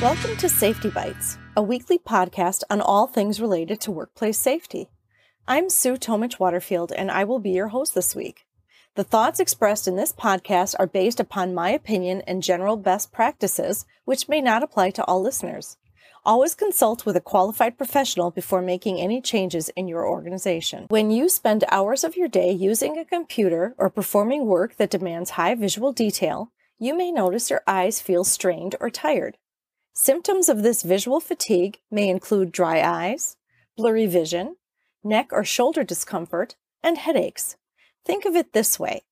Welcome to Safety Bites, a weekly podcast on all things related to workplace safety. I'm Sue Tomich Waterfield, and I will be your host this week. The thoughts expressed in this podcast are based upon my opinion and general best practices, which may not apply to all listeners. Always consult with a qualified professional before making any changes in your organization. When you spend hours of your day using a computer or performing work that demands high visual detail, you may notice your eyes feel strained or tired. Symptoms of this visual fatigue may include dry eyes, blurry vision, neck or shoulder discomfort, and headaches. Think of it this way.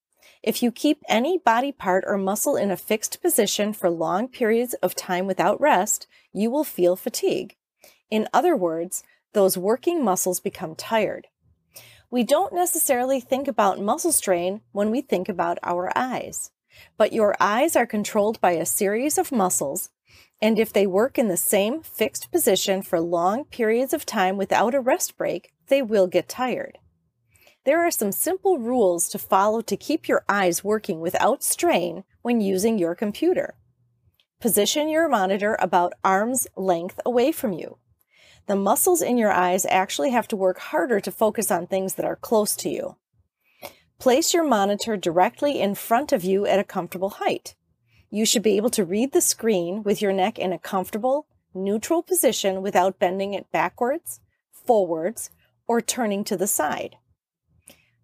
If you keep any body part or muscle in a fixed position for long periods of time without rest, you will feel fatigue. In other words, those working muscles become tired. We don't necessarily think about muscle strain when we think about our eyes, but your eyes are controlled by a series of muscles and if they work in the same fixed position for long periods of time without a rest break, they will get tired. There are some simple rules to follow to keep your eyes working without strain when using your computer. Position your monitor about arm's length away from you. The muscles in your eyes actually have to work harder to focus on things that are close to you. Place your monitor directly in front of you at a comfortable height. You should be able to read the screen with your neck in a comfortable, neutral position without bending it backwards, forwards, or turning to the side.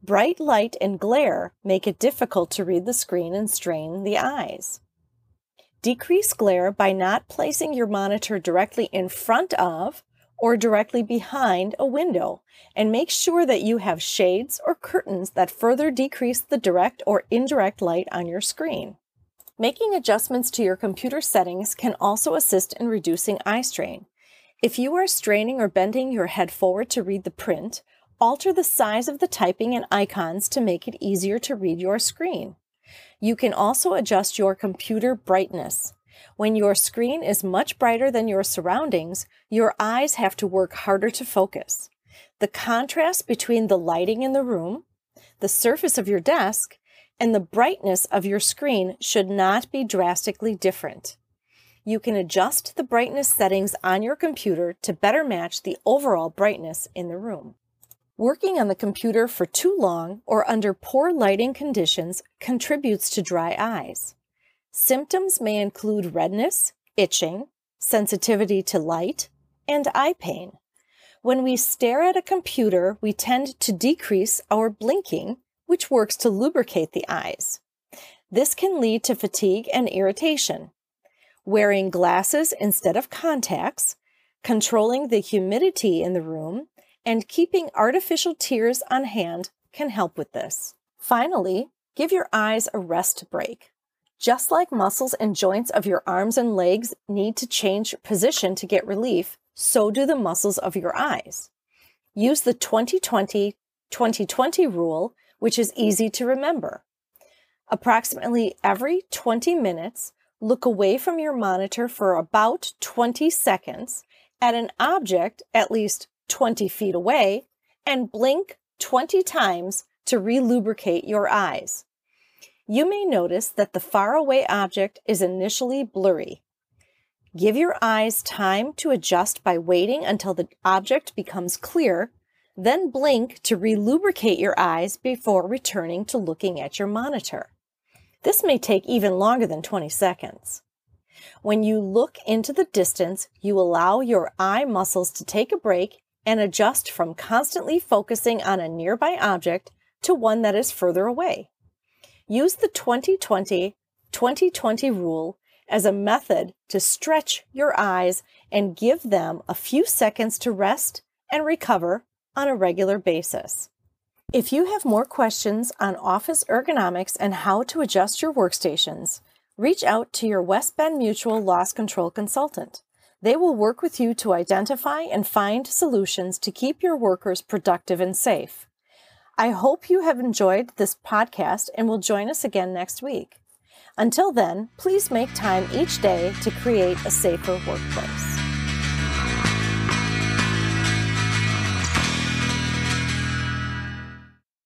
Bright light and glare make it difficult to read the screen and strain the eyes. Decrease glare by not placing your monitor directly in front of or directly behind a window, and make sure that you have shades or curtains that further decrease the direct or indirect light on your screen. Making adjustments to your computer settings can also assist in reducing eye strain. If you are straining or bending your head forward to read the print, alter the size of the typing and icons to make it easier to read your screen. You can also adjust your computer brightness. When your screen is much brighter than your surroundings, your eyes have to work harder to focus. The contrast between the lighting in the room, the surface of your desk, and the brightness of your screen should not be drastically different. You can adjust the brightness settings on your computer to better match the overall brightness in the room. Working on the computer for too long or under poor lighting conditions contributes to dry eyes. Symptoms may include redness, itching, sensitivity to light, and eye pain. When we stare at a computer, we tend to decrease our blinking which works to lubricate the eyes. This can lead to fatigue and irritation. Wearing glasses instead of contacts, controlling the humidity in the room, and keeping artificial tears on hand can help with this. Finally, give your eyes a rest break. Just like muscles and joints of your arms and legs need to change position to get relief, so do the muscles of your eyes. Use the 2020 2020 rule which is easy to remember. Approximately every 20 minutes, look away from your monitor for about 20 seconds at an object at least 20 feet away and blink 20 times to relubricate your eyes. You may notice that the faraway object is initially blurry. Give your eyes time to adjust by waiting until the object becomes clear then blink to relubricate your eyes before returning to looking at your monitor. This may take even longer than 20 seconds. When you look into the distance, you allow your eye muscles to take a break and adjust from constantly focusing on a nearby object to one that is further away. Use the 2020 2020 rule as a method to stretch your eyes and give them a few seconds to rest and recover on a regular basis. If you have more questions on office ergonomics and how to adjust your workstations, reach out to your West Bend Mutual Loss Control consultant. They will work with you to identify and find solutions to keep your workers productive and safe. I hope you have enjoyed this podcast and will join us again next week. Until then, please make time each day to create a safer workplace.